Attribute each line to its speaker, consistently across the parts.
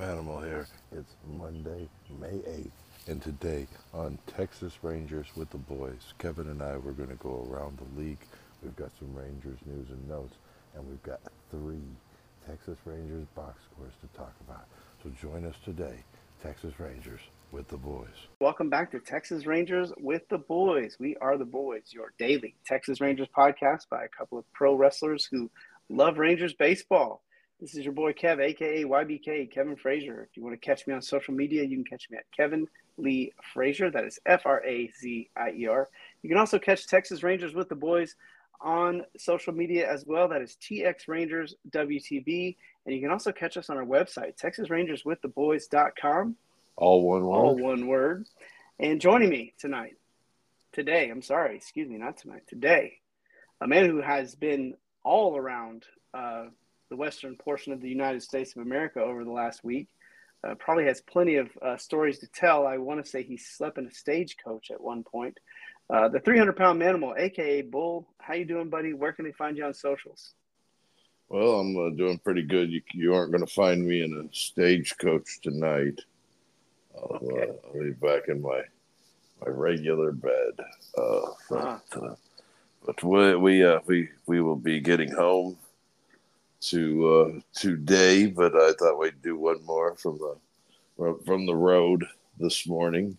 Speaker 1: Manimal here. It's Monday, May 8th, and today on Texas Rangers with the boys, Kevin and I we're going to go around the league. We've got some Rangers news and notes, and we've got three Texas Rangers box scores to talk about. So join us today, Texas Rangers with the boys.
Speaker 2: Welcome back to Texas Rangers with the boys. We are the boys, your daily Texas Rangers podcast by a couple of pro wrestlers who love Rangers baseball. This is your boy Kev, aka YBK, Kevin Frazier. If you want to catch me on social media, you can catch me at Kevin Lee Frazier. That is F R A Z I E R. You can also catch Texas Rangers with the boys on social media as well. That is TX Rangers WTB. And you can also catch us on our website, TexasRangersWithTheBoys.com.
Speaker 1: All one word.
Speaker 2: All one word. And joining me tonight, today, I'm sorry, excuse me, not tonight, today, a man who has been all around uh, the western portion of the United States of America over the last week. Uh, probably has plenty of uh, stories to tell. I want to say he slept in a stagecoach at one point. Uh, the 300 pound manimal, aka Bull. How you doing, buddy? Where can they find you on socials?
Speaker 1: Well, I'm uh, doing pretty good. You, you aren't going to find me in a stagecoach tonight. I'll, uh, okay. I'll be back in my my regular bed. Uh, but, ah. but we we we we will be getting home to uh, today, but I thought we'd do one more from the from the road this morning.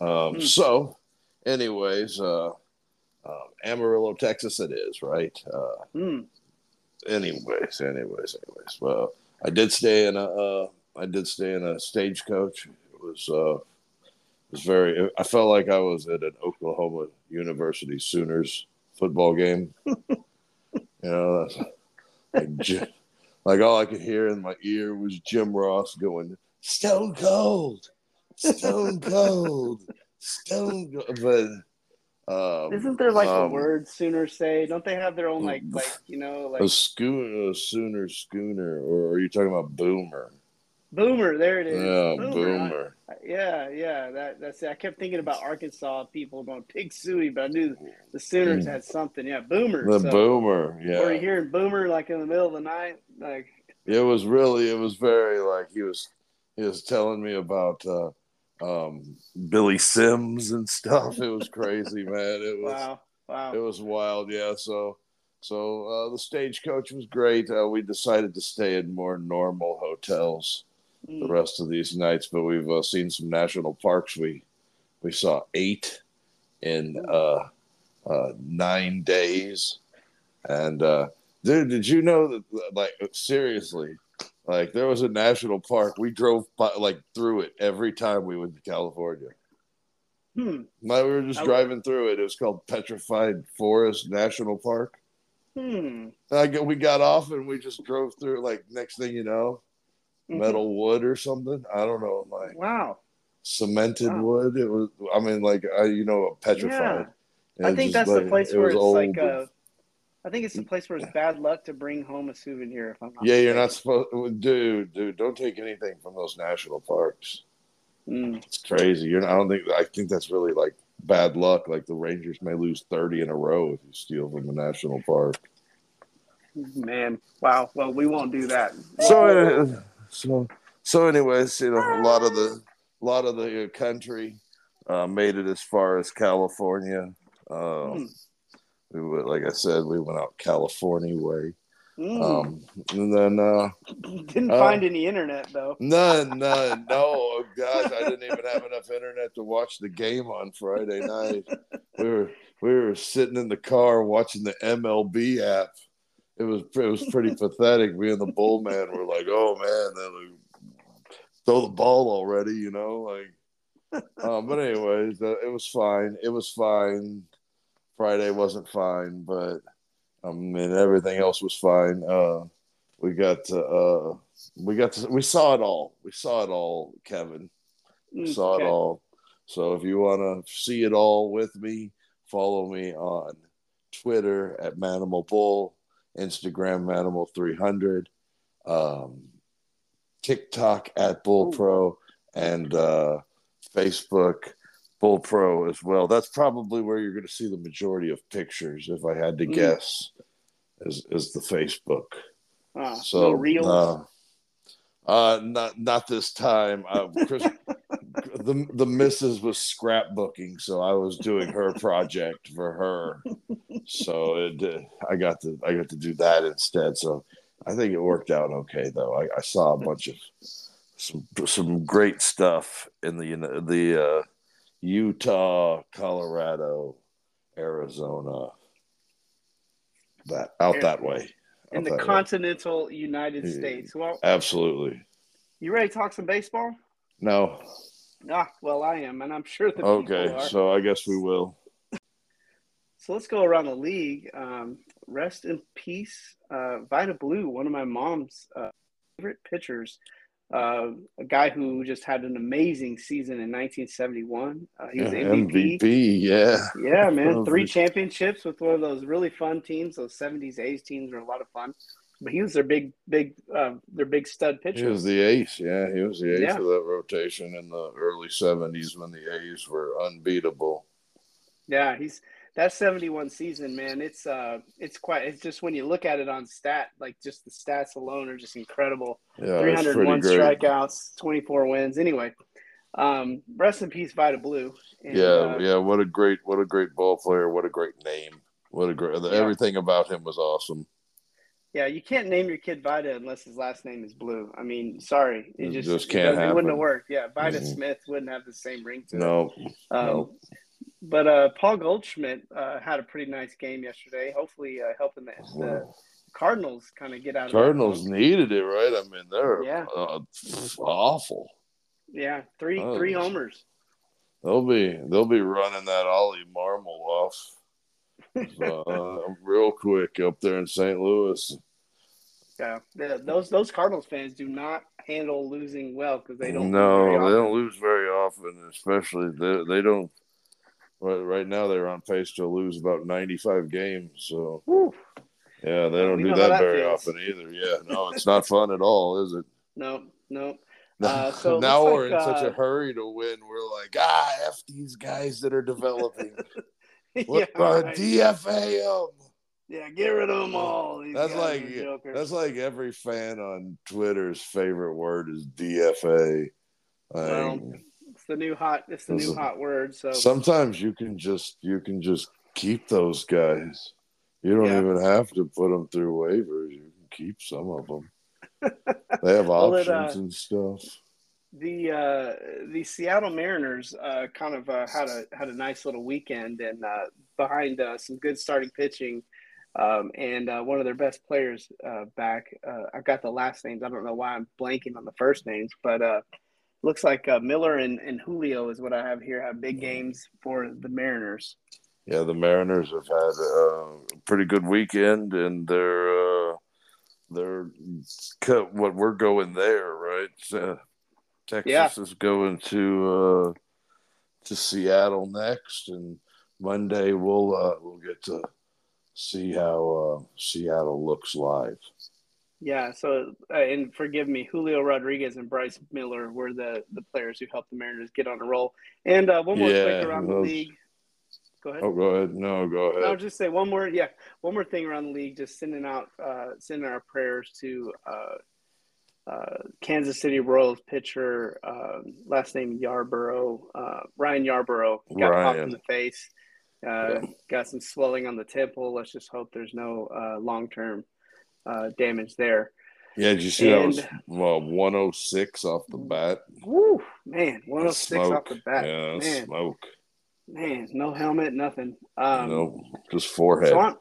Speaker 1: Um, mm. So, anyways, uh, uh, Amarillo, Texas, it is right. Uh, mm. Anyways, anyways, anyways. Well, I did stay in a uh, I did stay in a stagecoach. It was uh, it was very. I felt like I was at an Oklahoma University Sooners football game. you know. That's, like, like all I could hear in my ear was Jim Ross going, "Stone Cold, Stone Cold, Stone Cold." But
Speaker 2: um, Isn't there like um, a word Sooner say? Don't they have their own like like you know like
Speaker 1: a schooner, a Sooner schooner, or are you talking about Boomer?
Speaker 2: Boomer, there it is.
Speaker 1: Yeah, Boomer. Boomer.
Speaker 2: I, yeah, yeah. That that's. I kept thinking about Arkansas people going pig suey, but I knew the Sooners mm. had something. Yeah, Boomer.
Speaker 1: The so, Boomer. Yeah.
Speaker 2: Were you hearing Boomer like in the middle of the night? Like
Speaker 1: it was really. It was very like he was. He was telling me about uh, um, Billy Sims and stuff. It was crazy, man. It was.
Speaker 2: Wow. Wow.
Speaker 1: It was wild. Yeah. So. So uh, the stagecoach was great. Uh, we decided to stay in more normal hotels the rest of these nights, but we've uh, seen some national parks. We we saw eight in uh, uh, nine days, and uh, dude, did you know that? Like seriously, like there was a national park. We drove by, like through it every time we went to California.
Speaker 2: Hmm.
Speaker 1: Like, we were just driving through it. It was called Petrified Forest National Park.
Speaker 2: Hmm.
Speaker 1: I we got off and we just drove through. Like next thing you know. Metal wood or something. I don't know, like
Speaker 2: wow,
Speaker 1: cemented wow. wood. It was. I mean, like I, you know, petrified.
Speaker 2: Yeah. I think that's like, the place where it's like. Uh, I think it's the place where it's bad luck to bring home a souvenir. If I'm
Speaker 1: not yeah, mistaken. you're not supposed, dude. Dude, don't take anything from those national parks.
Speaker 2: Mm.
Speaker 1: It's crazy. You're. Not, I don't think. I think that's really like bad luck. Like the Rangers may lose thirty in a row if you steal from a national park.
Speaker 2: Man, wow. Well, we won't do that.
Speaker 1: So, uh, so so anyways you know a lot of the a lot of the country uh, made it as far as california. Um, mm. we went, like i said we went out california way. Mm. um, and then uh,
Speaker 2: didn't uh, find any internet though.
Speaker 1: none none. No oh, gosh i didn't even have enough internet to watch the game on friday night. We were we were sitting in the car watching the mlb app it was it was pretty pathetic. Me and the bull man were like, "Oh man, then throw the ball already," you know, like. Um, but anyways, uh, it was fine. It was fine. Friday wasn't fine, but I mean everything else was fine. Uh, we got to, uh, we got to, we saw it all. We saw it all, Kevin. We okay. saw it all. So if you want to see it all with me, follow me on Twitter at Manimal Bull Instagram Animal 300, um, TikTok at Bull Pro, and uh, Facebook Bull Pro as well. That's probably where you're going to see the majority of pictures, if I had to mm. guess, is, is the Facebook.
Speaker 2: Uh, so, no reels. Uh,
Speaker 1: Uh, not not this time. Uh, Chris, the the missus was scrapbooking, so I was doing her project for her. So it, uh, I got to I got to do that instead. So I think it worked out okay, though. I, I saw a bunch of some some great stuff in the the uh, Utah, Colorado, Arizona, that out that way
Speaker 2: in the continental way. United States. Well,
Speaker 1: absolutely.
Speaker 2: You ready to talk some baseball?
Speaker 1: No.
Speaker 2: Ah, well, I am, and I'm sure the
Speaker 1: okay. So I guess we will.
Speaker 2: So let's go around the league. Um, rest in peace, uh, Vida Blue, one of my mom's uh, favorite pitchers. Uh, a guy who just had an amazing season in 1971. Uh, he was
Speaker 1: yeah, MVP. MVP. Yeah.
Speaker 2: Yeah, man. Three championships with one of those really fun teams. Those 70s A's teams were a lot of fun. But he was their big, big, uh, their big stud pitcher.
Speaker 1: He was the ace. Yeah, he was the ace yeah. of that rotation in the early 70s when the A's were unbeatable.
Speaker 2: Yeah, he's that 71 season, man, it's uh it's quite it's just when you look at it on stat, like just the stats alone are just incredible. Yeah, 301 strikeouts, 24 wins. Anyway, um rest in peace Vida Blue.
Speaker 1: And, yeah, uh, yeah, what a great what a great ball player, what a great name. What a great yeah. everything about him was awesome.
Speaker 2: Yeah, you can't name your kid Vida unless his last name is Blue. I mean, sorry,
Speaker 1: it, it just, just can't
Speaker 2: it,
Speaker 1: happen.
Speaker 2: It wouldn't have worked. Yeah, Vida mm-hmm. Smith wouldn't have the same ring to
Speaker 1: no,
Speaker 2: it. Um, no. But uh, Paul Goldschmidt uh, had a pretty nice game yesterday. Hopefully, uh, helping the, the Cardinals kind of get out.
Speaker 1: Cardinals needed it, right? I mean, they're yeah. Uh, awful.
Speaker 2: Yeah, three oh, three homers.
Speaker 1: They'll be they'll be running that Oli Marmol off uh, real quick up there in St. Louis.
Speaker 2: Yeah, those those Cardinals fans do not handle losing well because they don't.
Speaker 1: No, they don't lose very often, especially they they don't Right, right now they're on pace to lose about 95 games. So, yeah, they don't do that, that, very feels. often either. Yeah, no, it's not fun at all, is it?
Speaker 2: No, no. Uh, so
Speaker 1: now we're like, in uh, such a uh, hurry to win. We're like, ah, f these guys that are developing. yeah, right. DFA?
Speaker 2: Yeah, get rid of them all.
Speaker 1: These that's like that's like every fan on Twitter's favorite word is DFA. Well,
Speaker 2: the new hot. It's the new hot word. So
Speaker 1: sometimes you can just you can just keep those guys. You don't yeah. even have to put them through waivers. You can keep some of them. they have well, options it, uh, and stuff.
Speaker 2: The uh, the Seattle Mariners uh, kind of uh, had a had a nice little weekend and uh, behind uh, some good starting pitching. Um, and uh, one of their best players back. Uh, I got the last names. I don't know why I'm blanking on the first names, but looks like Miller and, and Julio is what I have here have big games for the Mariners.
Speaker 1: Yeah, the Mariners have had a pretty good weekend, and they're they're what we're going there, right? Texas yeah. is going to uh, to Seattle next, and Monday we'll uh, we'll get to see how uh, Seattle looks live.
Speaker 2: Yeah. So, uh, and forgive me, Julio Rodriguez and Bryce Miller were the the players who helped the Mariners get on a roll. And uh, one more yeah, quick around the league. Go ahead.
Speaker 1: Oh, go ahead. No, go ahead.
Speaker 2: I'll just say one more. Yeah, one more thing around the league. Just sending out, uh, sending our prayers to uh, Kansas City Royals pitcher, um, last name Yarbrough, uh, Ryan Yarbrough, got Ryan. popped in the face. Uh, yeah. Got some swelling on the temple. Let's just hope there's no uh, long term uh, damage there.
Speaker 1: Yeah, did you see and, that was well, 106 off the bat?
Speaker 2: Woo, man, 106 smoke. off the bat.
Speaker 1: Yeah,
Speaker 2: man.
Speaker 1: smoke.
Speaker 2: Man, no helmet, nothing. Um,
Speaker 1: no, just forehead. So on,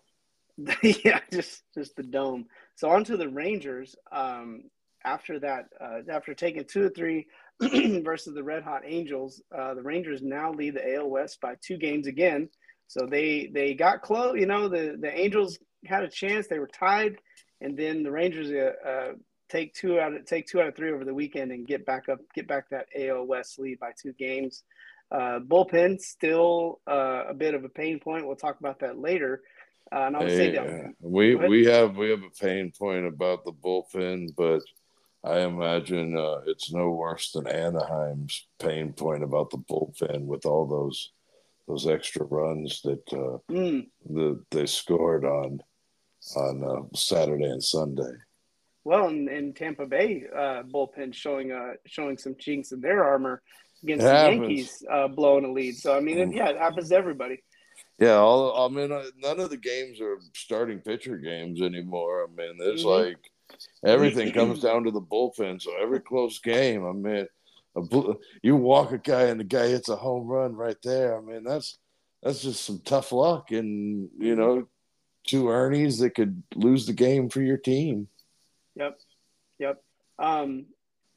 Speaker 2: yeah, just just the dome. So on to the Rangers. Um, after that, uh, after taking two or three versus the Red Hot Angels, uh, the Rangers now lead the AL West by two games again. So they they got close. You know, the the Angels had a chance. They were tied and then the Rangers uh, uh, take two out of take two out of three over the weekend and get back up, get back that AL West lead by two games. Uh, bullpen still uh, a bit of a pain point. We'll talk about that later. Uh, and I would hey, say that
Speaker 1: we we have we have a pain point about the bullpen, but I imagine uh, it's no worse than Anaheim's pain point about the bullpen with all those those extra runs that mm. that they scored on on uh, Saturday and Sunday.
Speaker 2: Well, in, Tampa Bay uh, bullpen showing uh, showing some chinks in their armor against the Yankees uh, blowing a lead. So I mean, it, yeah, it happens to everybody.
Speaker 1: Yeah, all I mean, uh, none of the games are starting pitcher games anymore. I mean, there's mm-hmm. like everything comes down to the bullpen. So every close game, I mean, a, you walk a guy and the guy hits a home run right there. I mean, that's that's just some tough luck, and you know, two Ernies that could lose the game for your team.
Speaker 2: Yep, yep. Um,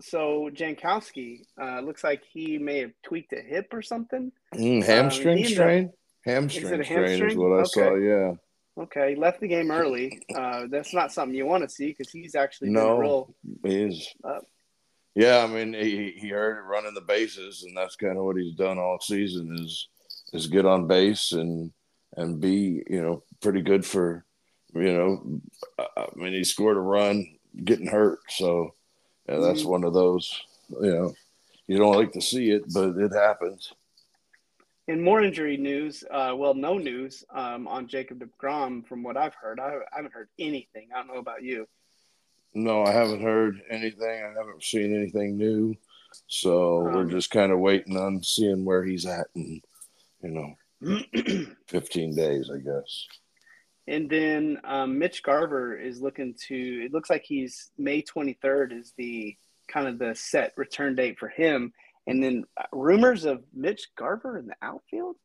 Speaker 2: so Jankowski uh, looks like he may have tweaked a hip or something.
Speaker 1: Mm, hamstring um, strain. Hamstring strain is what I okay. saw. Yeah.
Speaker 2: Okay, left the game early. Uh, that's not something you want to see because he's actually no, real.
Speaker 1: He's. Uh, yeah, I mean, he he heard it running the bases, and that's kind of what he's done all season is is get on base and and be you know pretty good for you know. I mean, he scored a run getting hurt, so yeah, that's mm-hmm. one of those. You know, you don't like to see it, but it happens.
Speaker 2: In more injury news, uh, well, no news um, on Jacob DeGrom from what I've heard. I, I, haven't heard anything. I don't know about you.
Speaker 1: No, I haven't heard anything. I haven't seen anything new. So um, we're just kind of waiting on seeing where he's at in, you know, 15 days, I guess.
Speaker 2: And then um, Mitch Garver is looking to, it looks like he's May 23rd is the kind of the set return date for him. And then uh, rumors of Mitch Garver in the outfield.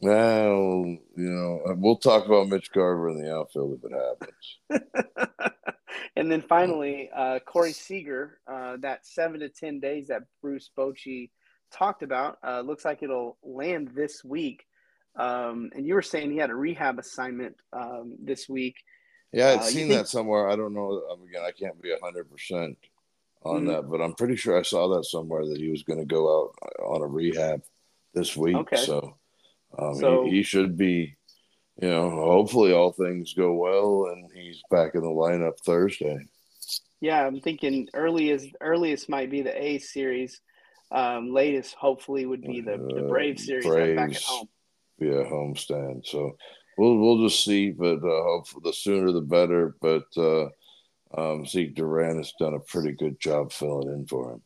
Speaker 1: Well, you know, uh, we'll talk about Mitch Garver in the outfield if it
Speaker 2: happens. and then finally, uh, Corey Seager, uh, that seven to 10 days that Bruce Bochy talked about, uh, looks like it'll land this week. Um, and you were saying he had a rehab assignment um, this week.
Speaker 1: Yeah, I'd uh, seen think- that somewhere. I don't know. Again, I can't be 100% on mm-hmm. that, but I'm pretty sure I saw that somewhere that he was going to go out on a rehab this week. Okay. So, um, so he, he, should be, you know, hopefully all things go well and he's back in the lineup Thursday.
Speaker 2: Yeah, I'm thinking earliest earliest might be the A series. Um, latest hopefully would be the, the uh, Brave series Braves, back at home.
Speaker 1: Yeah, homestand. So we'll we'll just see, but uh, hopefully the sooner the better. But uh, um, Zeke Duran has done a pretty good job filling in for him.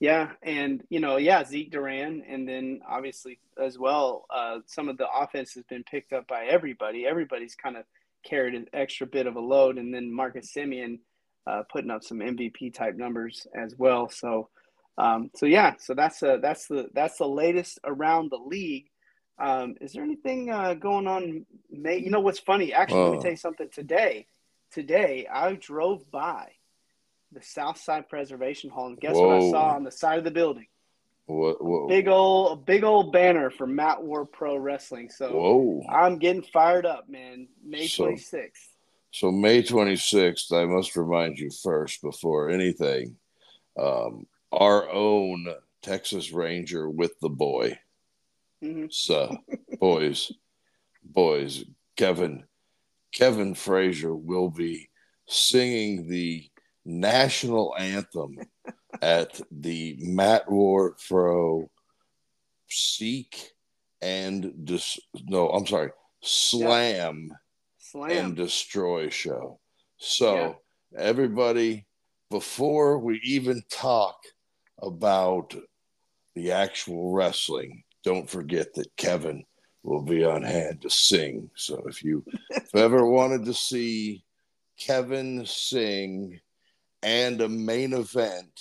Speaker 2: Yeah, and you know, yeah, Zeke Duran, and then obviously as well, uh, some of the offense has been picked up by everybody. Everybody's kind of carried an extra bit of a load, and then Marcus Semien uh, putting up some MVP type numbers as well. So, um, so yeah, so that's a, that's the that's the latest around the league. Um, is there anything uh, going on? May you know what's funny? Actually, let me tell you something. Today, today I drove by the South Side Preservation Hall, and guess Whoa. what I saw on the side of the building?
Speaker 1: What, what?
Speaker 2: Big old, big old banner for Matt War Pro Wrestling. So Whoa. I'm getting fired up, man. May so, 26th.
Speaker 1: So May 26th, I must remind you first before anything, um, our own Texas Ranger with the boy. Mm-hmm. So, boys, boys, Kevin, Kevin Frazier will be singing the national anthem at the Mat War Pro Seek and Dis- no, I'm sorry, Slam, Slam and Destroy show. So yeah. everybody, before we even talk about the actual wrestling, don't forget that Kevin will be on hand to sing. So if you if ever wanted to see Kevin sing and a main event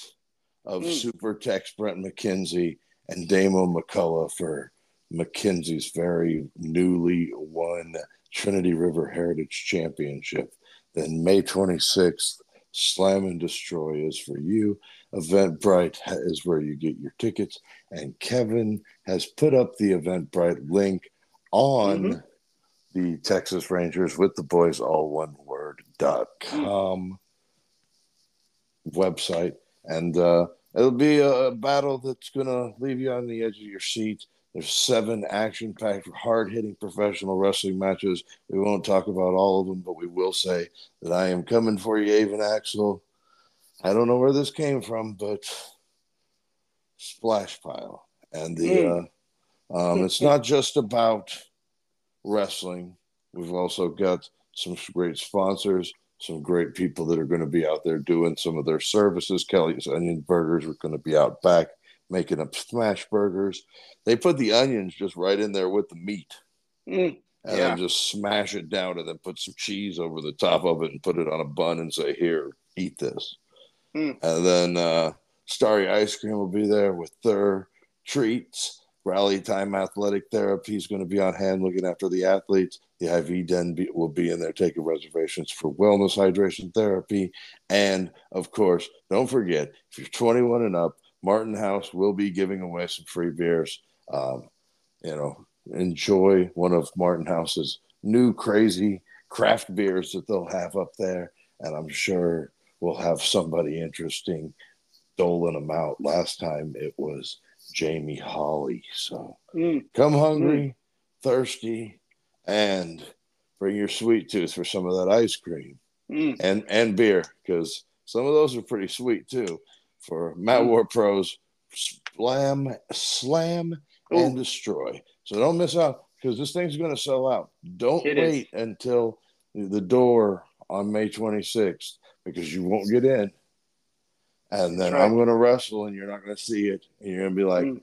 Speaker 1: of mm. Super Tex Brent McKenzie and Damo McCullough for McKenzie's very newly won Trinity River Heritage Championship, then May 26th, Slam and Destroy is for you. Eventbrite is where you get your tickets. And Kevin has put up the Eventbrite link on mm-hmm. the Texas Rangers with the boys, all one word, dot com website. And uh, it'll be a battle that's going to leave you on the edge of your seat. There's seven action packed, hard hitting professional wrestling matches. We won't talk about all of them, but we will say that I am coming for you, Avon Axel. I don't know where this came from, but splash pile. And the mm. uh, um, it's not just about wrestling. We've also got some great sponsors, some great people that are going to be out there doing some of their services. Kelly's Onion Burgers are going to be out back making up smash burgers. They put the onions just right in there with the meat.
Speaker 2: Mm,
Speaker 1: and
Speaker 2: yeah.
Speaker 1: then just smash it down and then put some cheese over the top of it and put it on a bun and say, Here, eat this.
Speaker 2: Mm.
Speaker 1: And then uh, Starry Ice Cream will be there with their treats. Rally Time Athletic Therapy is going to be on hand looking after the athletes. The IV Den be, will be in there taking reservations for wellness hydration therapy. And of course, don't forget if you're 21 and up, Martin House will be giving away some free beers. Um, you know, enjoy one of Martin House's new crazy craft beers that they'll have up there. And I'm sure we'll have somebody interesting doling them out. Last time it was Jamie Holly. So
Speaker 2: Mm,
Speaker 1: come hungry, thirsty, and bring your sweet tooth for some of that ice cream
Speaker 2: mm.
Speaker 1: and and beer because some of those are pretty sweet too. For Matt
Speaker 2: Mm.
Speaker 1: War Pros, slam, slam, and destroy. So don't miss out because this thing's going to sell out. Don't
Speaker 2: It is.
Speaker 1: wait until the door on May 26th because you won't get in. And then
Speaker 2: right.
Speaker 1: I'm going to wrestle and you're not going to see it. And you're going to be like,
Speaker 2: Mm.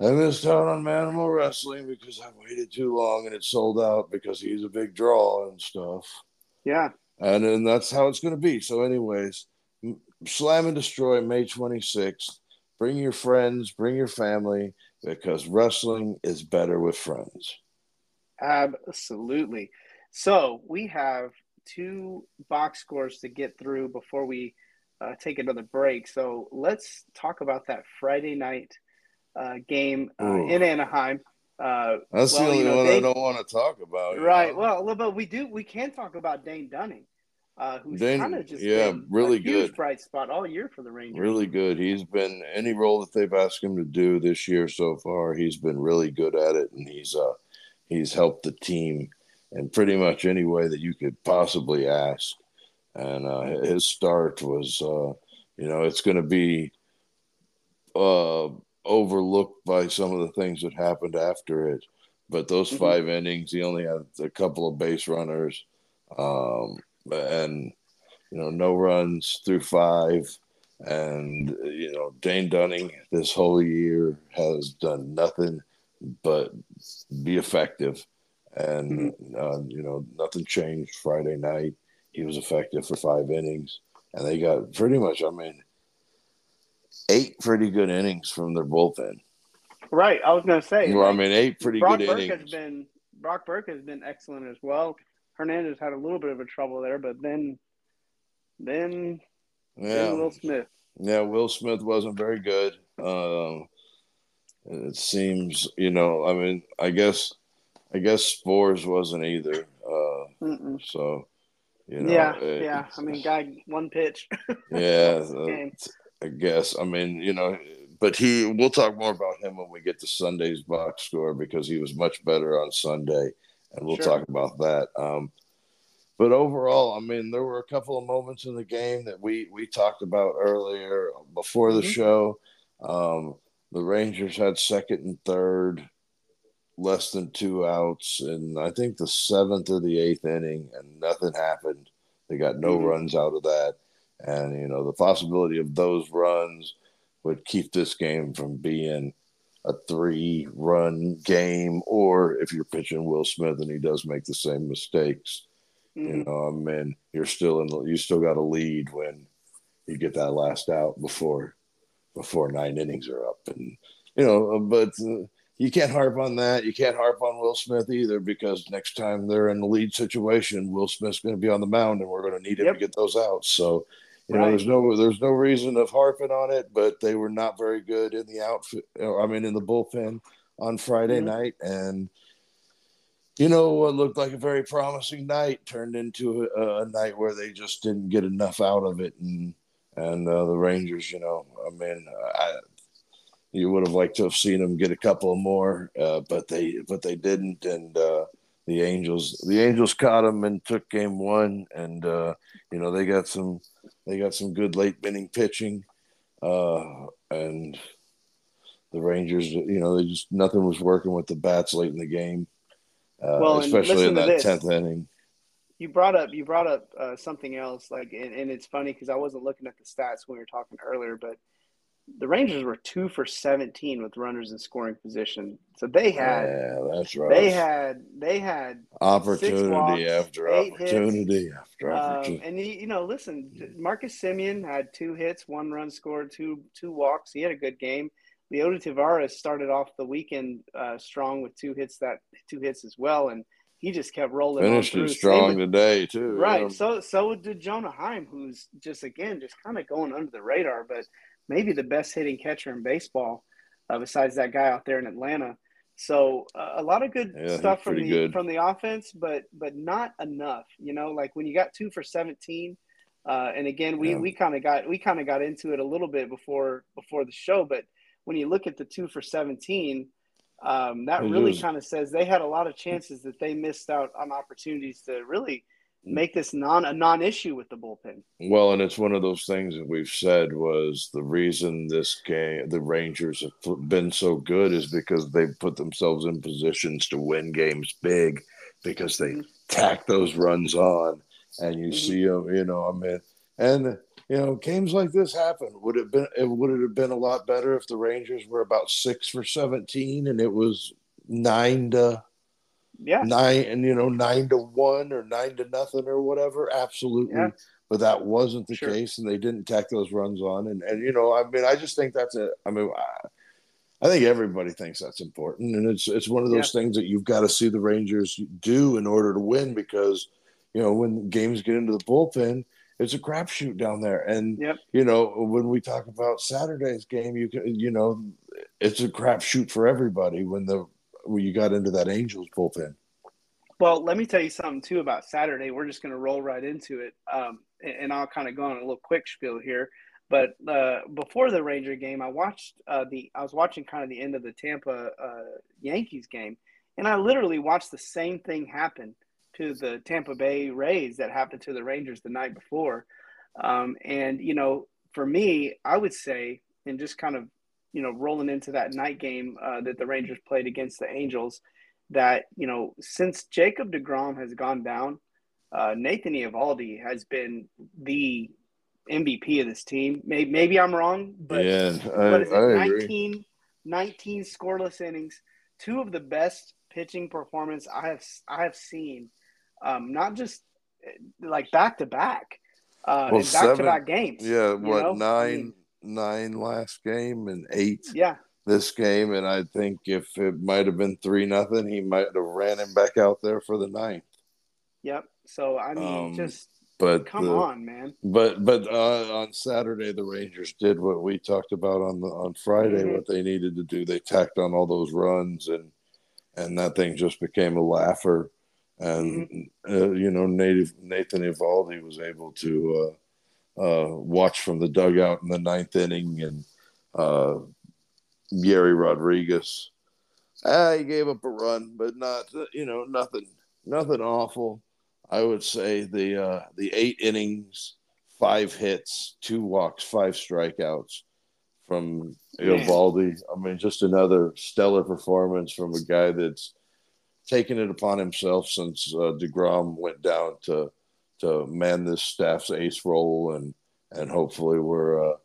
Speaker 1: I missed out on Manimal Wrestling because I waited too long and it sold out because he's a big draw and stuff
Speaker 2: Yeah.
Speaker 1: and then that's how it's going to be. So, anyways, slam and destroy May 26th. Bring your friends, bring your family, because wrestling is better with friends.
Speaker 2: Absolutely. So we have two box scores to get through before we uh, take another break. So let's talk about that Friday night uh, game uh, in Anaheim. Uh,
Speaker 1: That's
Speaker 2: Well,
Speaker 1: the only
Speaker 2: you know,
Speaker 1: one I don't want to talk about.
Speaker 2: right.
Speaker 1: know?
Speaker 2: Well, but we do. We can talk about Dane Dunning, uh, who's kind of just
Speaker 1: yeah,
Speaker 2: been
Speaker 1: really
Speaker 2: a huge
Speaker 1: good.
Speaker 2: bright spot all year for the Rangers.
Speaker 1: really good. He's been any role that they've asked him to do this year so far. He's been really good at it, and he's uh he's helped the team in pretty much any way that you could possibly ask. And uh, his start was, uh, you know, it's going to be uh, overlooked by some of the things that happened after it. But those
Speaker 2: Mhm.
Speaker 1: five innings, he only had a couple of base runners, um, and you know, no runs through five. And you know, Dane Dunning this whole year has done nothing but be effective. And uh, you know, nothing changed Friday night. He was effective for five innings, and they got pretty much. I mean, eight pretty good innings from their bullpen.
Speaker 2: Right. I was going to say.
Speaker 1: Well, I mean, eight pretty
Speaker 2: Brock
Speaker 1: good
Speaker 2: Burke
Speaker 1: innings.
Speaker 2: has been Brock Burke has been excellent as well. Hernandez had a little bit of a trouble there, but then then then
Speaker 1: yeah,
Speaker 2: Will Smith.
Speaker 1: yeah. Will Smith wasn't very good. Um, it seems, you know, I mean, I guess, I guess Sborz wasn't either. Uh, so, you know,
Speaker 2: yeah,
Speaker 1: it-
Speaker 2: yeah. I mean, guy one pitch.
Speaker 1: yeah. uh. I guess. I mean, you know, but he. We'll talk more about him when we get to Sunday's box score because he was much better on Sunday, and we'll
Speaker 2: Sure.
Speaker 1: talk about that. Um, but overall, I mean, there were a couple of moments in the game that we we talked about earlier before the
Speaker 2: Mhm.
Speaker 1: show. Um, the Rangers had second and third, less than two outs, and I think the seventh or the eighth inning, and nothing happened. They got no
Speaker 2: Mhm.
Speaker 1: runs out of that, and you know the possibility of those runs would keep this game from being a three-run game, or if you're pitching Will Smith and he does make the same mistakes, you
Speaker 2: Mhm.
Speaker 1: know, I mean, you're still in. the You still got a lead when you get that last out before before nine innings are up, and you know, but uh, you can't harp on that. You can't harp on Will Smith either because next time they're in the lead situation, Will Smith's going to be on the mound, and we're going to need him
Speaker 2: Yep.
Speaker 1: to get those outs. So. You know, there's no there's no reason of harping on it, but they were not very good in the outfit. I mean, in the bullpen on Friday
Speaker 2: Mhm.
Speaker 1: night, and you know what looked like a very promising night turned into a, a night where they just didn't get enough out of it, and and uh, the Rangers, you know, I mean, I, you would have liked to have seen them get a couple more, uh, but they but they didn't, and uh, the Angels the Angels caught them and took game one, and uh, you know they got some they got some good late inning pitching, uh, and the Rangers, you know, they just nothing was working with the bats late in the game, uh,
Speaker 2: Well,
Speaker 1: especially in that tenth inning.
Speaker 2: you brought up you brought up uh, something else like and, and it's funny because i wasn't looking at the stats when we were talking earlier but the rangers were two for 17 with runners in scoring position so they had
Speaker 1: yeah, that's right.
Speaker 2: they had they had
Speaker 1: opportunity
Speaker 2: walks,
Speaker 1: after opportunity
Speaker 2: hits.
Speaker 1: after
Speaker 2: um,
Speaker 1: opportunity.
Speaker 2: and he, you know listen marcus semien had two hits one run scored two two walks he had a good game leody taveras started off the weekend uh, strong with two hits that two hits as well and he just kept rolling.
Speaker 1: Finished it strong
Speaker 2: Same
Speaker 1: today too.
Speaker 2: Right. So so did Jonah Heim, who's just again just kind of going under the radar, but maybe the best hitting catcher in baseball, uh, besides that guy out there in Atlanta. So uh, a lot of good
Speaker 1: Yeah,
Speaker 2: stuff from the
Speaker 1: good.
Speaker 2: from the offense, but but not enough. You know, like when you got two for seventeen, uh, and again we
Speaker 1: Yeah.
Speaker 2: we kind of got we kind of got into it a little bit before before the show, but when you look at the two for seventeen. Um, that really kind of says they had a lot of chances that they missed out on opportunities to really make this non a non-issue with the bullpen.
Speaker 1: Well, and it's one of those things that we've said was the reason this game, the Rangers have been so good, is because they've put themselves in positions to win games big because they
Speaker 2: Mhm.
Speaker 1: tack those runs on, and you
Speaker 2: Mhm.
Speaker 1: see them. You know, I mean, and you know, games like this happen. Would it been? It would it have been a lot better if the Rangers were about six for seventeen and it was nine to
Speaker 2: Yeah,
Speaker 1: nine and you know nine to one or nine to nothing or whatever. Absolutely.
Speaker 2: Yeah.
Speaker 1: but that wasn't the
Speaker 2: Sure.
Speaker 1: case and they didn't tack those runs on. And and you know i mean i just think that's a i mean i, I think everybody thinks that's important. And it's it's one of those things that you've got to see the rangers do in order to win because you know when games get into the bullpen it's a crapshoot down there. And
Speaker 2: Yep.
Speaker 1: you know when we talk about saturday's game you can you know it's a crapshoot for everybody when the when you got into that angels bullpen
Speaker 2: Well, let me tell you something too about Saturday. We're just going to roll right into it, um, and, and I'll kind of go on a little quick spiel here. But uh, before the Ranger game, I watched uh, the I was watching kind of the end of the Tampa uh, Yankees game, and I literally watched the same thing happen to the Tampa Bay Rays that happened to the Rangers the night before. Um, and you know, for me, I would say, and just kind of you know rolling into that night game uh, that the Rangers played against the Angels that you know since Jacob Degrom has gone down, uh, Nathan Eovaldi has been the MVP of this team. Maybe, maybe I'm wrong, but
Speaker 1: yeah, I, agree.
Speaker 2: 19, 19 scoreless innings, two of the best pitching performance I have I have seen. Um, not just eh, like back to back, uh,
Speaker 1: Well,
Speaker 2: back to back games.
Speaker 1: Yeah, what
Speaker 2: know?
Speaker 1: nine
Speaker 2: I mean,
Speaker 1: nine last game and eight
Speaker 2: yeah,
Speaker 1: this game, and I think if it might have been three nothing, he might have ran him back out there for the ninth.
Speaker 2: yep. So I mean,
Speaker 1: Um,
Speaker 2: just
Speaker 1: But
Speaker 2: come
Speaker 1: the-
Speaker 2: on, man.
Speaker 1: But but uh, on Saturday the Rangers did what we talked about on the on Friday
Speaker 2: Mhm.
Speaker 1: what they needed to do. They tacked on all those runs and and that thing just became a laugher. And uh, you know, native Nathan Eovaldi was able to uh, uh, watch from the dugout in the ninth inning, and uh, Yerry Rodriguez. Ah, he gave up a run, but not you know nothing nothing awful. I would say the uh, the eight innings, five hits, two walks, five strikeouts from
Speaker 2: Man.
Speaker 1: Eovaldi. I mean, just another stellar performance from a guy that's taken it upon himself since uh, Degrom went down to to man this staff's ace role, and and hopefully we're uh,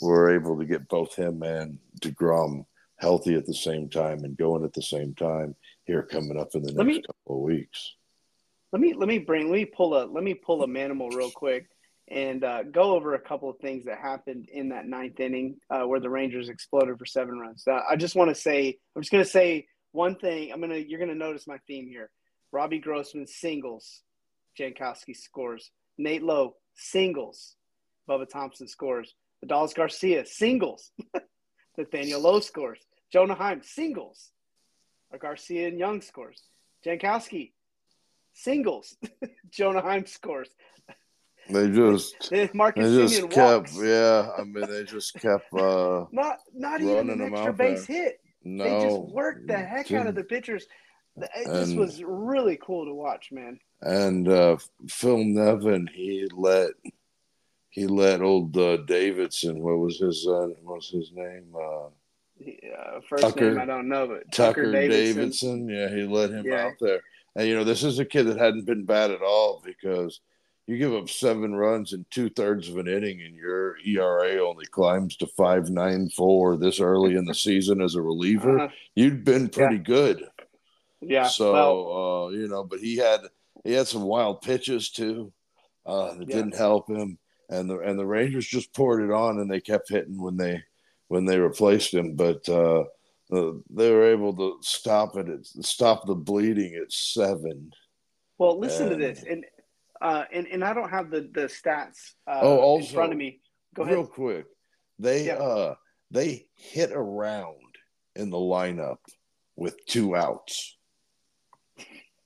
Speaker 1: we're able to get both him and Degrom healthy at the same time and going at the same time here coming up in the
Speaker 2: Let
Speaker 1: next
Speaker 2: me-
Speaker 1: couple of weeks.
Speaker 2: Let me let me bring let me pull a let me pull a manimal real quick and uh, go over a couple of things that happened in that ninth inning uh, where the Rangers exploded for seven runs. Uh, I just want to say I'm just going to say one thing. I'm gonna you're gonna notice my theme here. Robbie Grossman singles, Jankowski scores. Nate Lowe singles, Bubba Thompson scores. Adolis Garcia singles, Nathaniel Lowe scores. Jonah Heim singles, Garcia and Jung scores. Jankowski singles. Jonah Heim scores.
Speaker 1: They just
Speaker 2: Then
Speaker 1: they just
Speaker 2: Semien
Speaker 1: kept
Speaker 2: walks.
Speaker 1: yeah. I mean they just kept uh
Speaker 2: Not not even an extra base
Speaker 1: there.
Speaker 2: hit.
Speaker 1: no
Speaker 2: They just worked the heck out of the pitchers.
Speaker 1: And-
Speaker 2: was really cool to watch, man.
Speaker 1: and uh, Phil Nevin he let he let old uh, Davidson what was his uh, what was his name uh,
Speaker 2: He, uh, first
Speaker 1: Tucker-
Speaker 2: name I don't know, but
Speaker 1: Tucker,
Speaker 2: Tucker,
Speaker 1: Davidson.
Speaker 2: Davidson.
Speaker 1: yeah he let him
Speaker 2: Yeah.
Speaker 1: out there And you know, this is a kid that hadn't been bad at all because you give up seven runs in two thirds of an inning, and your ERA only climbs to five nine four this early in the season as a reliever. Uh-huh. You'd been pretty yeah. good.
Speaker 2: Yeah.
Speaker 1: So well, uh, you know, but he had he had some wild pitches too. Uh, that yeah. didn't help him, and the and the Rangers just poured it on, and they kept hitting when they when they replaced him. But uh, they were able to stop it, at, stop the bleeding at seven.
Speaker 2: Well, listen and, to this, and uh, and and I don't have the the stats. Uh, oh, also, in front of me.
Speaker 1: Go ahead. Real quick, they yeah. uh they hit around in the lineup with two outs.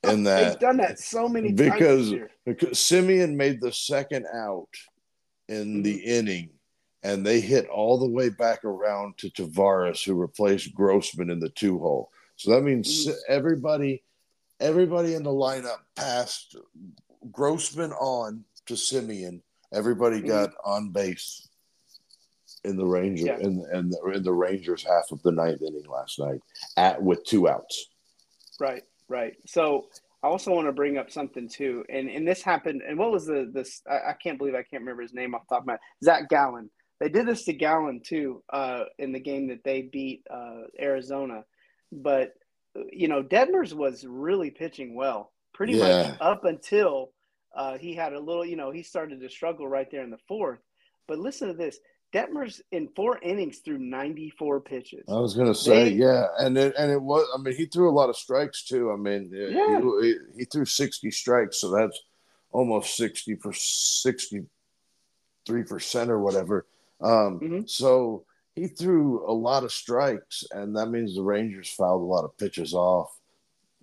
Speaker 2: And that they've done that so many
Speaker 1: because because Semien made the second out in mm-hmm. the inning, and they hit all the way back around to Taveras who replaced Grossman in the two hole. So that means mm-hmm. everybody everybody in the lineup passed Grossman on to Semien. Everybody mm-hmm. got on base in the Ranger yeah. in, in, the, in the Rangers half of the ninth inning last night at with two outs.
Speaker 2: Right, right. So I also want to bring up something too, and and this happened. And what was the this? I, I can't believe I can't remember his name off the top of my head. Zach Gallen. They did this to Gallen too uh, in the game that they beat uh, Arizona, but you know Detmers was really pitching well, pretty yeah. much up until uh, he had a little, you know, he started to struggle right there in the fourth. But listen to this. Detmers in four innings threw 94 pitches.
Speaker 1: I was going to say, they, yeah, and it, and it was. I mean, he threw a lot of strikes too. I mean, yeah. he, he threw 60 strikes, so that's almost 60 for 63 percent or whatever. Um, mm-hmm. So he threw a lot of strikes, and that means the Rangers fouled a lot of pitches off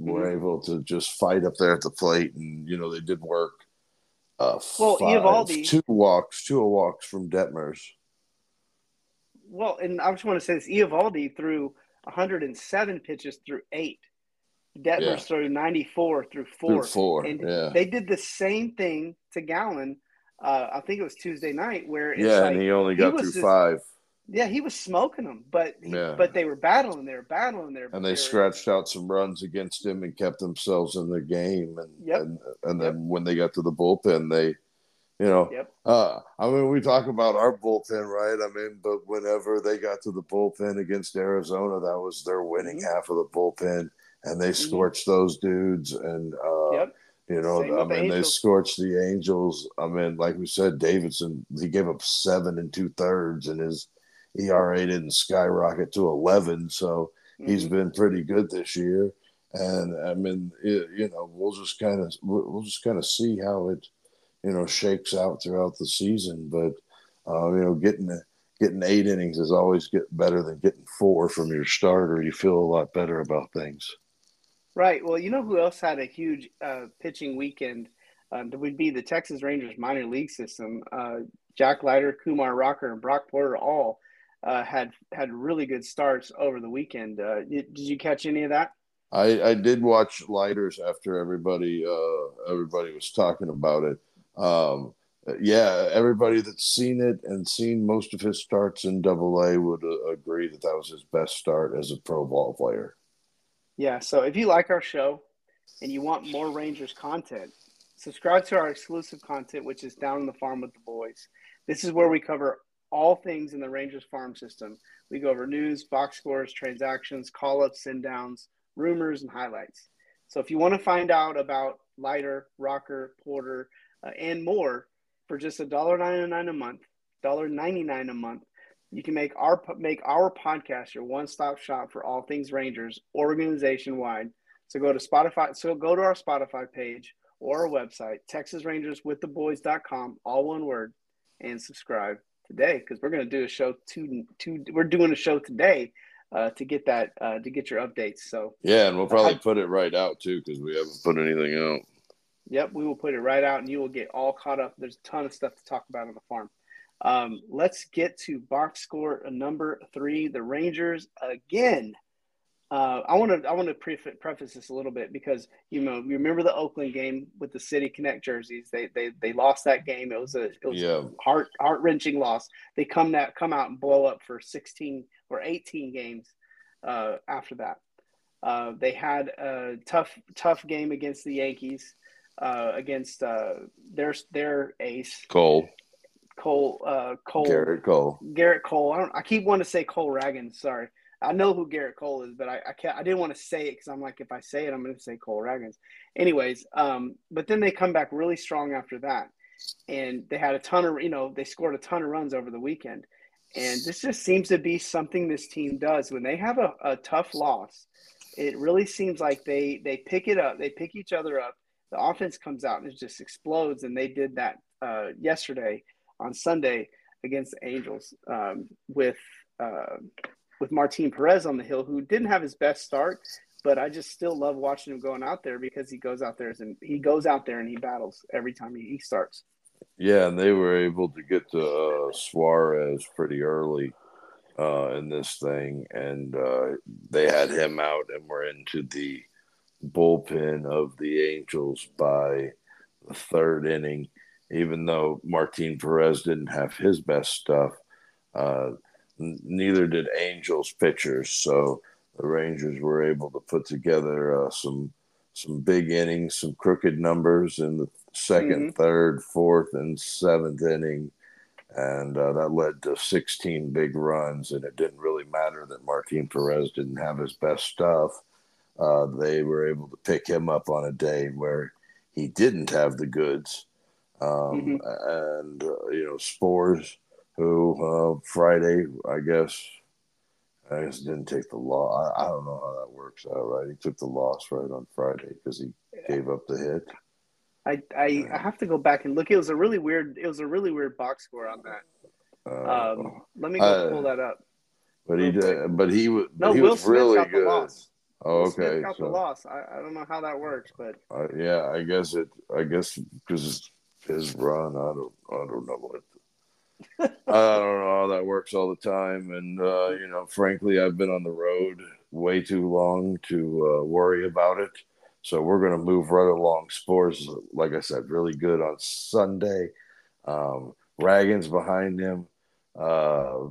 Speaker 1: were mm-hmm. able to just fight up there at the plate, and you know they did work. Uh, well, five, Eovaldi, two walks, two walks from Detmers.
Speaker 2: Well, and I just want to say this: Eovaldi threw 107 pitches through eight. Detmers yeah. threw 94 through four.
Speaker 1: Through four,
Speaker 2: and
Speaker 1: yeah.
Speaker 2: they did the same thing to Gallen. Uh, I think it was Tuesday night where
Speaker 1: yeah,
Speaker 2: like,
Speaker 1: and he only got he through just, five.
Speaker 2: Yeah, he was smoking them, but he, yeah. but they were battling. They were battling there,
Speaker 1: and they scratched out some runs against him and kept themselves in the game. And
Speaker 2: yep.
Speaker 1: and, and then yep. when they got to the bullpen, they, you know,
Speaker 2: yep.
Speaker 1: uh, I mean, we talk about our bullpen, right? I mean, but whenever they got to the bullpen against Arizona, that was their winning mm-hmm. half of the bullpen, and they mm-hmm. scorched those dudes. And uh,
Speaker 2: yep.
Speaker 1: You know, Same I mean, the they scorched the Angels. I mean, like we said, Davidson, he gave up seven and two thirds and his ERA didn't skyrocket to 11, so mm-hmm. he's been pretty good this year. And I mean, it, you know, we'll just kind of we'll just kind of see how it, you know, shakes out throughout the season. But uh, you know, getting getting eight innings is always get better than getting four from your starter. You feel a lot better about things.
Speaker 2: Right. Well, you know who else had a huge uh, pitching weekend? Uh, would be the Texas Rangers minor league system. Uh, Jack Leiter, Kumar Rocker, and Brock Porter all uh, had had really good starts over the weekend. Uh, did, did, you catch any of that?
Speaker 1: I, I did watch Leiters after everybody uh, everybody was talking about it. Um, yeah, everybody that's seen it and seen most of his starts in Double A would uh, agree that that was his best start as a pro ball player.
Speaker 2: Yeah, so if you like our show and you want more Rangers content, subscribe to our exclusive content, which is Down on the Farm with the Boys. This is where we cover all things in the Rangers farm system. We go over news, box scores, transactions, call ups, send downs, rumors, and highlights. So if you want to find out about Leiter, Rocker, Porter, uh, and more for just $1.99 a month, $1.99 a month, you can make our make our podcast your one-stop shop for all things Rangers organization wide. So go to Spotify. So go to our Spotify page or our website, TexasRangersWithTheBoys.com, all one word, and subscribe today because we're going to do a show two two. We're doing a show today uh, to get that uh, to get your updates. So
Speaker 1: yeah, and we'll probably I, put it right out too because we haven't put anything out.
Speaker 2: Yep, we will put it right out, and you will get all caught up. There's a ton of stuff to talk about on the farm. Um, let's get to box score number three. The Rangers again uh, I want to I want to preface this a little bit because you know you remember the Oakland game with the City Connect jerseys. They they they lost that game. It was a it was yeah. heart heart wrenching loss. They come that come out and blow up for sixteen or eighteen games uh, after that. Uh, they had a tough tough game against the Yankees, uh, against uh, their their ace
Speaker 1: Cole.
Speaker 2: Cole uh, Cole
Speaker 1: Gerrit Cole.
Speaker 2: Gerrit Cole. I don't. I keep wanting to say Cole Ragans. Sorry, I know who Gerrit Cole is, but I I, can't, I didn't want to say it because I'm like, if I say it, I'm going to say Cole Ragans. Anyways, um, but then they come back really strong after that, and they had a ton of you know they scored a ton of runs over the weekend, and this just seems to be something this team does when they have a, a tough loss. It really seems like they they pick it up, they pick each other up. The offense comes out and it just explodes, and they did that uh, yesterday on Sunday against the Angels um, with uh, with Martin Perez on the hill, who didn't have his best start, but I just still love watching him going out there because he goes out there and he goes out there and he battles every time he, starts.
Speaker 1: Yeah, and they were able to get to uh, Suarez pretty early uh, in this thing, and uh, they had him out, and were into the bullpen of the Angels by the third inning even though Martin Perez didn't have his best stuff. Uh, n- neither did Angels pitchers. So the Rangers were able to put together uh, some some big innings, some crooked numbers in the 2nd mm-hmm. third, fourth, and seventh inning. And uh, that led to 16 big runs. And it didn't really matter that Martin Perez didn't have his best stuff. Uh, they were able to pick him up on a day where he didn't have the goods um, mm-hmm. and uh, you know Sborz, who uh, Friday I guess I guess didn't take the loss. I, I, don't know how that works out. Right, he took the loss right on Friday because he gave up the hit.
Speaker 2: I, I, I have to go back and look. It was a really weird. It was a really weird box score on that. Uh, um, let me go pull that up.
Speaker 1: But he did. But he was.
Speaker 2: No,
Speaker 1: he
Speaker 2: Will
Speaker 1: was
Speaker 2: Smith
Speaker 1: really
Speaker 2: got
Speaker 1: good.
Speaker 2: the loss.
Speaker 1: Oh,
Speaker 2: Smith
Speaker 1: okay.
Speaker 2: got
Speaker 1: so,
Speaker 2: the loss. I, I don't know how that works, but
Speaker 1: uh, yeah, I guess it. I guess because his run. I don't I don't know what I don't know how that works all the time. And uh, you know, frankly, I've been on the road way too long to uh, worry about it. So we're going to move right along. Sborz, like I said, really good on Sunday. Um, behind him. Uh,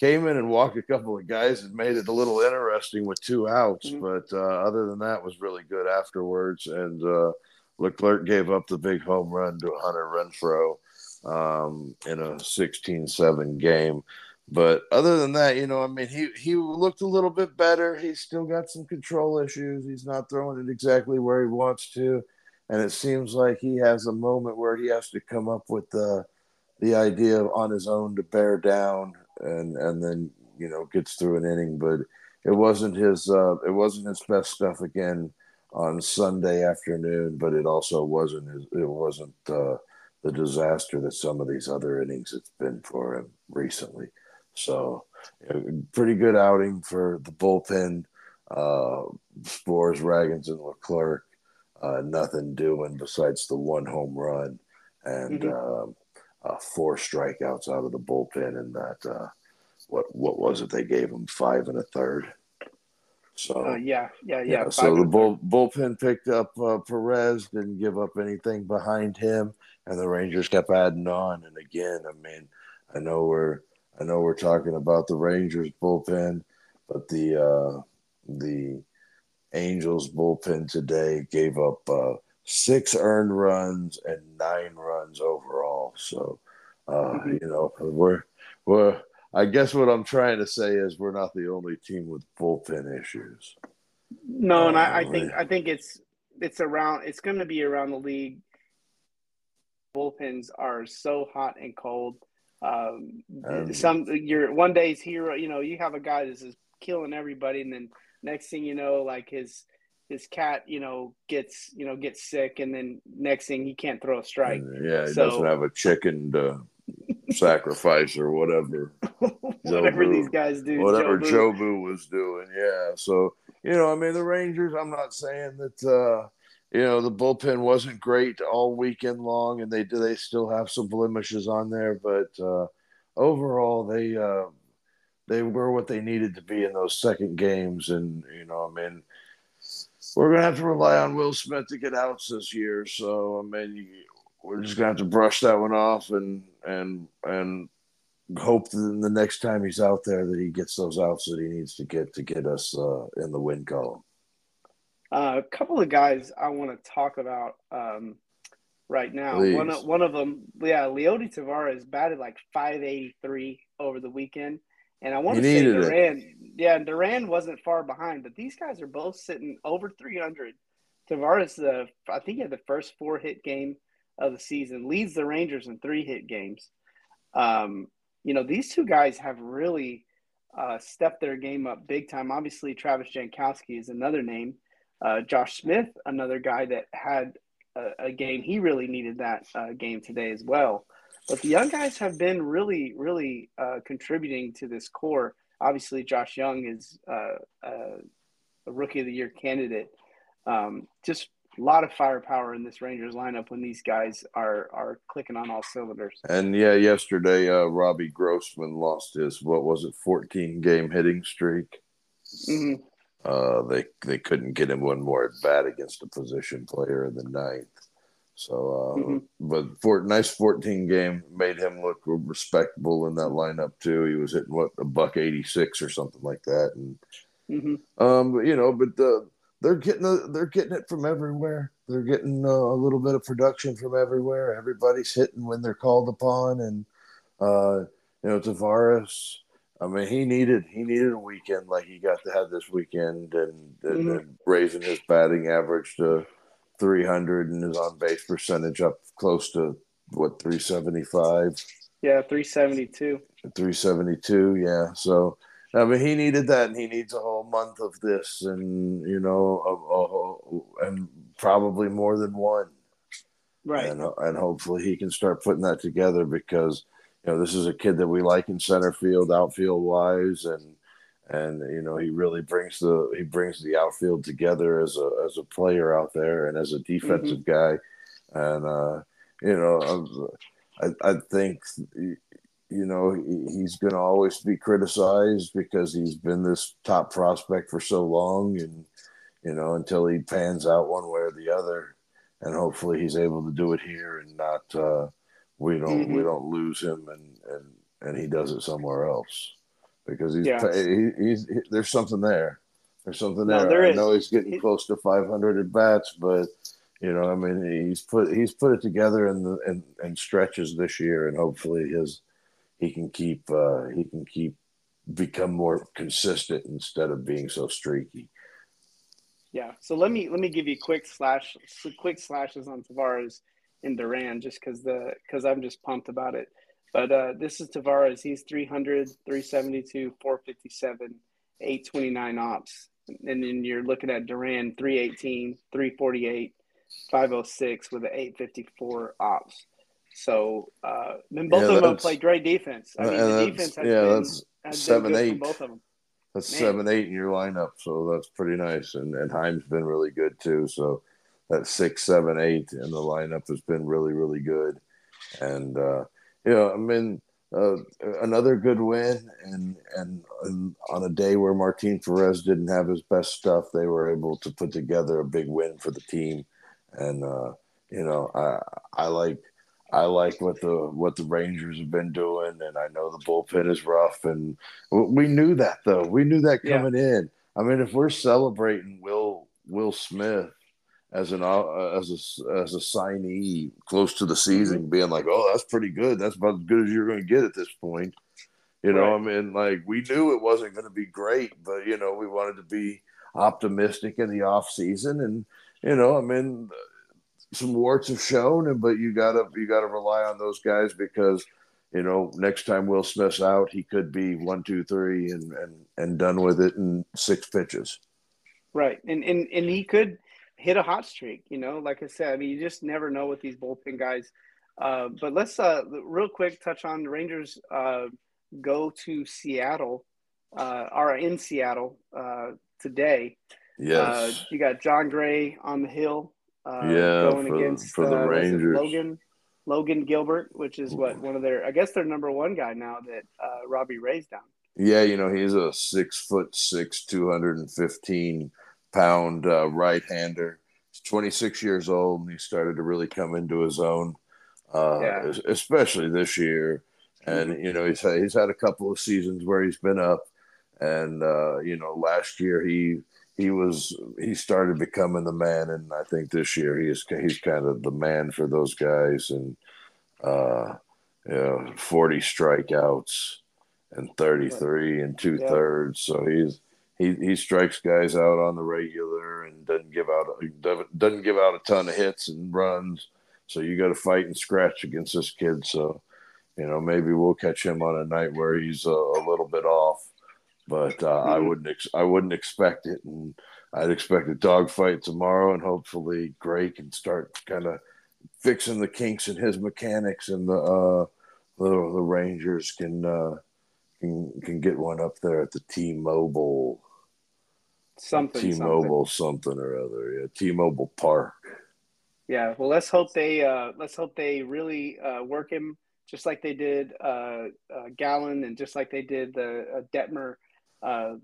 Speaker 1: came in and walked a couple of guys and made it a little interesting with two outs. Mm-hmm. But uh, other than that, was really good afterwards. And uh, Leclerc gave up the big home run to Hunter Renfroe um, in a 16-7 game. But other than that, you know, I mean, he he looked a little bit better. He's still got some control issues. He's not throwing it exactly where he wants to, and it seems like he has a moment where he has to come up with the the idea on his own to bear down, and and then you know gets through an inning. But it wasn't his uh, it wasn't his best stuff again on Sunday afternoon, but it also wasn't it wasn't uh, the disaster that some of these other innings it's been for him recently. So, pretty good outing for the bullpen. Uh, Sborz, Ragans, and Leclerc. Uh, nothing doing besides the one home run and mm-hmm. Uh, four strikeouts out of the bullpen. And that uh, what what was it? They gave him five and a third. So
Speaker 2: uh, yeah, yeah, yeah. yeah
Speaker 1: so the bull, bullpen picked up uh, Perez, didn't give up anything behind him, and the Rangers kept adding on. And again, I mean, I know we're I know we're talking about the Rangers bullpen, but the uh, the Angels bullpen today gave up uh, six earned runs and nine runs overall. So uh, mm-hmm. you know we're we're I guess what I'm trying to say is we're not the only team with bullpen issues.
Speaker 2: No, and I, I think I think it's it's around it's going to be around the league. Bullpens are so hot and cold. Um, some your one day's hero, you know, you have a guy that's just killing everybody, and then next thing you know, like his his cat, you know, gets you know gets sick, and then next thing he can't throw a strike.
Speaker 1: Yeah, he so, doesn't have a chicken to sacrifice or whatever.
Speaker 2: whatever Jobu, these guys do.
Speaker 1: Whatever Jobu. Jobu was doing. Yeah. So, you know, I mean, the Rangers, I'm not saying that, uh, you know, the bullpen wasn't great all weekend long and they do they still have some blemishes on there, but uh, overall, they, uh, they were what they needed to be in those second games. And, you know, I mean, we're going to have to rely on Will Smith to get outs this year. So, I mean, we're just going to have to brush that one off and, and and hope that the next time he's out there that he gets those outs that he needs to get to get us uh, in the win column.
Speaker 2: Uh, a couple of guys I want to talk about um, right now. Please. One of, one of them, yeah, Leody Taveras batted like 583 over the weekend. And I want to say Duran, it. yeah, Duran wasn't far behind, but these guys are both sitting over 300. Taveras, the I think he had the first four hit game of the season, leads the Rangers in three hit games. Um, you know, these two guys have really uh, stepped their game up big time. Obviously, Travis Jankowski is another name. Uh, Josh Smith, another guy that had a, a game. He really needed that uh, game today as well. But the young guys have been really, really uh, contributing to this core. Obviously, Josh Jung is uh, uh, a rookie of the year candidate. Um, just a lot of firepower in this Rangers lineup when these guys are are clicking on all cylinders.
Speaker 1: And yeah, yesterday uh, Robbie Grossman lost his what was it, fourteen game hitting streak. Mm-hmm. Uh, they they couldn't get him one more at bat against a position player in the ninth. So, uh, mm-hmm. but for nice fourteen game made him look respectable in that lineup too. He was hitting what a buck eighty six or something like that, and mm-hmm. um, you know, but the they're getting a, they're getting it from everywhere. They're getting a, a little bit of production from everywhere. Everybody's hitting when they're called upon, and uh, you know Taveras. I mean, he needed he needed a weekend like he got to have this weekend, and, and, mm-hmm. and raising his batting average to 300 and his on base percentage up close to what 375.
Speaker 2: Yeah, 372.
Speaker 1: 372. Yeah, so I mean, he needed that, and he needs a whole month of this, and you know, a, a, and probably more than one.
Speaker 2: Right.
Speaker 1: And, and hopefully he can start putting that together because you know this is a kid that we like in center field, outfield wise, and and you know he really brings the he brings the outfield together as a as a player out there and as a defensive mm-hmm. guy, and uh, you know I I think you know, he's going to always be criticized because he's been this top prospect for so long, and you know, until he pans out one way or the other, and hopefully he's able to do it here and not uh, we don't mm-hmm. we don't lose him and and and he does it somewhere else because he's, yeah. he, he's he, there's something there. There's something no, there. there I know he's getting close to 500 at bats, but you know, I mean, he's put he's put it together in the in, in stretches this year, and hopefully his he can keep uh, he can keep become more consistent instead of being so streaky.
Speaker 2: Yeah. So let me let me give you quick slash quick slashes on Taveras and Duran just because the because I'm just pumped about it. But uh, this is Taveras. He's 300, 372, 457, 829 ops. And then you're looking at Duran 318, 348, 506 with an 854 ops. So uh, then both yeah, of them play great defense. I mean, the defense has
Speaker 1: yeah,
Speaker 2: been,
Speaker 1: that's has seven eight. both of them. That's Man. seven eight in your lineup, so that's pretty nice. And and Heim's been really good too. So that six seven eight in the lineup has been really really good. And uh, you know, I mean. Uh, another good win, and, and, and on a day where Martin Perez didn't have his best stuff, they were able to put together a big win for the team. And uh, you know, I I like I like what the what the Rangers have been doing, and I know the bullpen is rough, and we knew that though. We knew that coming yeah. in. I mean, if we're celebrating Will Will Smith as an uh, as a as a signee close to the season, mm-hmm. being like, "Oh, that's pretty good. That's about as good as you're going to get at this point." You know, right. I mean, like we knew it wasn't going to be great, but you know, we wanted to be optimistic in the off season, and you know, I mean, some warts have shown, and but you gotta you gotta rely on those guys because you know next time Will Smith's out, he could be one, two, three, and and and done with it in six pitches.
Speaker 2: Right, and and and he could hit a hot streak. You know, like I said, I mean, you just never know with these bullpen guys. Uh, but let's uh, real quick touch on the Rangers. Uh, go to Seattle, uh, are in Seattle uh, today.
Speaker 1: Yes,
Speaker 2: uh, you got Jon Gray on the hill
Speaker 1: uh, yeah, going for, against for the Rangers.
Speaker 2: Logan Logan Gilbert, which is what one of their I guess their number one guy now that uh, Robbie Ray's down.
Speaker 1: Yeah, you know he's a six foot six, two hundred and fifteen pound uh, right hander. He's twenty six years old, and he started to really come into his own, uh, yeah. especially this year. And mm-hmm. you know he's had, he's had a couple of seasons where he's been up, and uh, you know last year he he was he started becoming the man, and I think this year he is he's kind of the man for those guys, and uh, you know, forty strikeouts and thirty three and two thirds. So he's he he strikes guys out on the regular and doesn't give out doesn't give out a ton of hits and runs. So you got to fight and scratch against this kid. So you know maybe we'll catch him on a night where he's a, a little bit off but uh, mm-hmm. I wouldn't ex- I wouldn't expect it, and I'd expect a dogfight tomorrow, and hopefully Gray can start kind of fixing the kinks in his mechanics, and the uh, the, the Rangers can uh, can can get one up there at the T-Mobile
Speaker 2: something
Speaker 1: T-Mobile something, something or other, yeah, T-Mobile Park.
Speaker 2: Yeah, well, let's hope they uh, let's hope they really uh, work him just like they did uh, uh, Gallen and just like they did the uh, Detmer uh,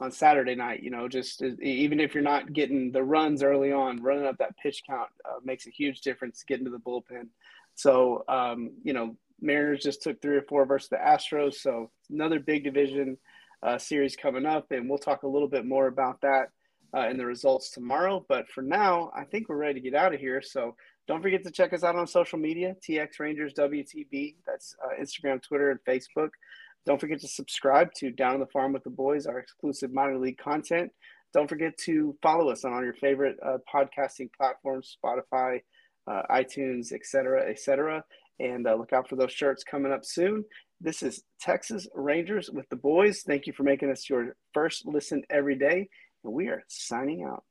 Speaker 2: on Saturday night. You know, just even if you're not getting the runs early on, running up that pitch count uh, makes a huge difference getting to the bullpen. So, um, you know, Mariners just took three or four versus the Astros. So another big division uh, series coming up, and we'll talk a little bit more about that uh, in the results tomorrow. But for now, I think we're ready to get out of here. So don't forget to check us out on social media, TX Rangers WTB. That's uh, Instagram, Twitter, and Facebook. Don't forget to subscribe to Down on the Farm with the Boys, our exclusive minor league content. Don't forget to follow us on all your favorite uh, podcasting platforms, Spotify, uh, iTunes, etc., etc. And uh, look out for those shirts coming up soon. This is Texas Rangers with the Boys. Thank you for making us your first listen every day. And we are signing out.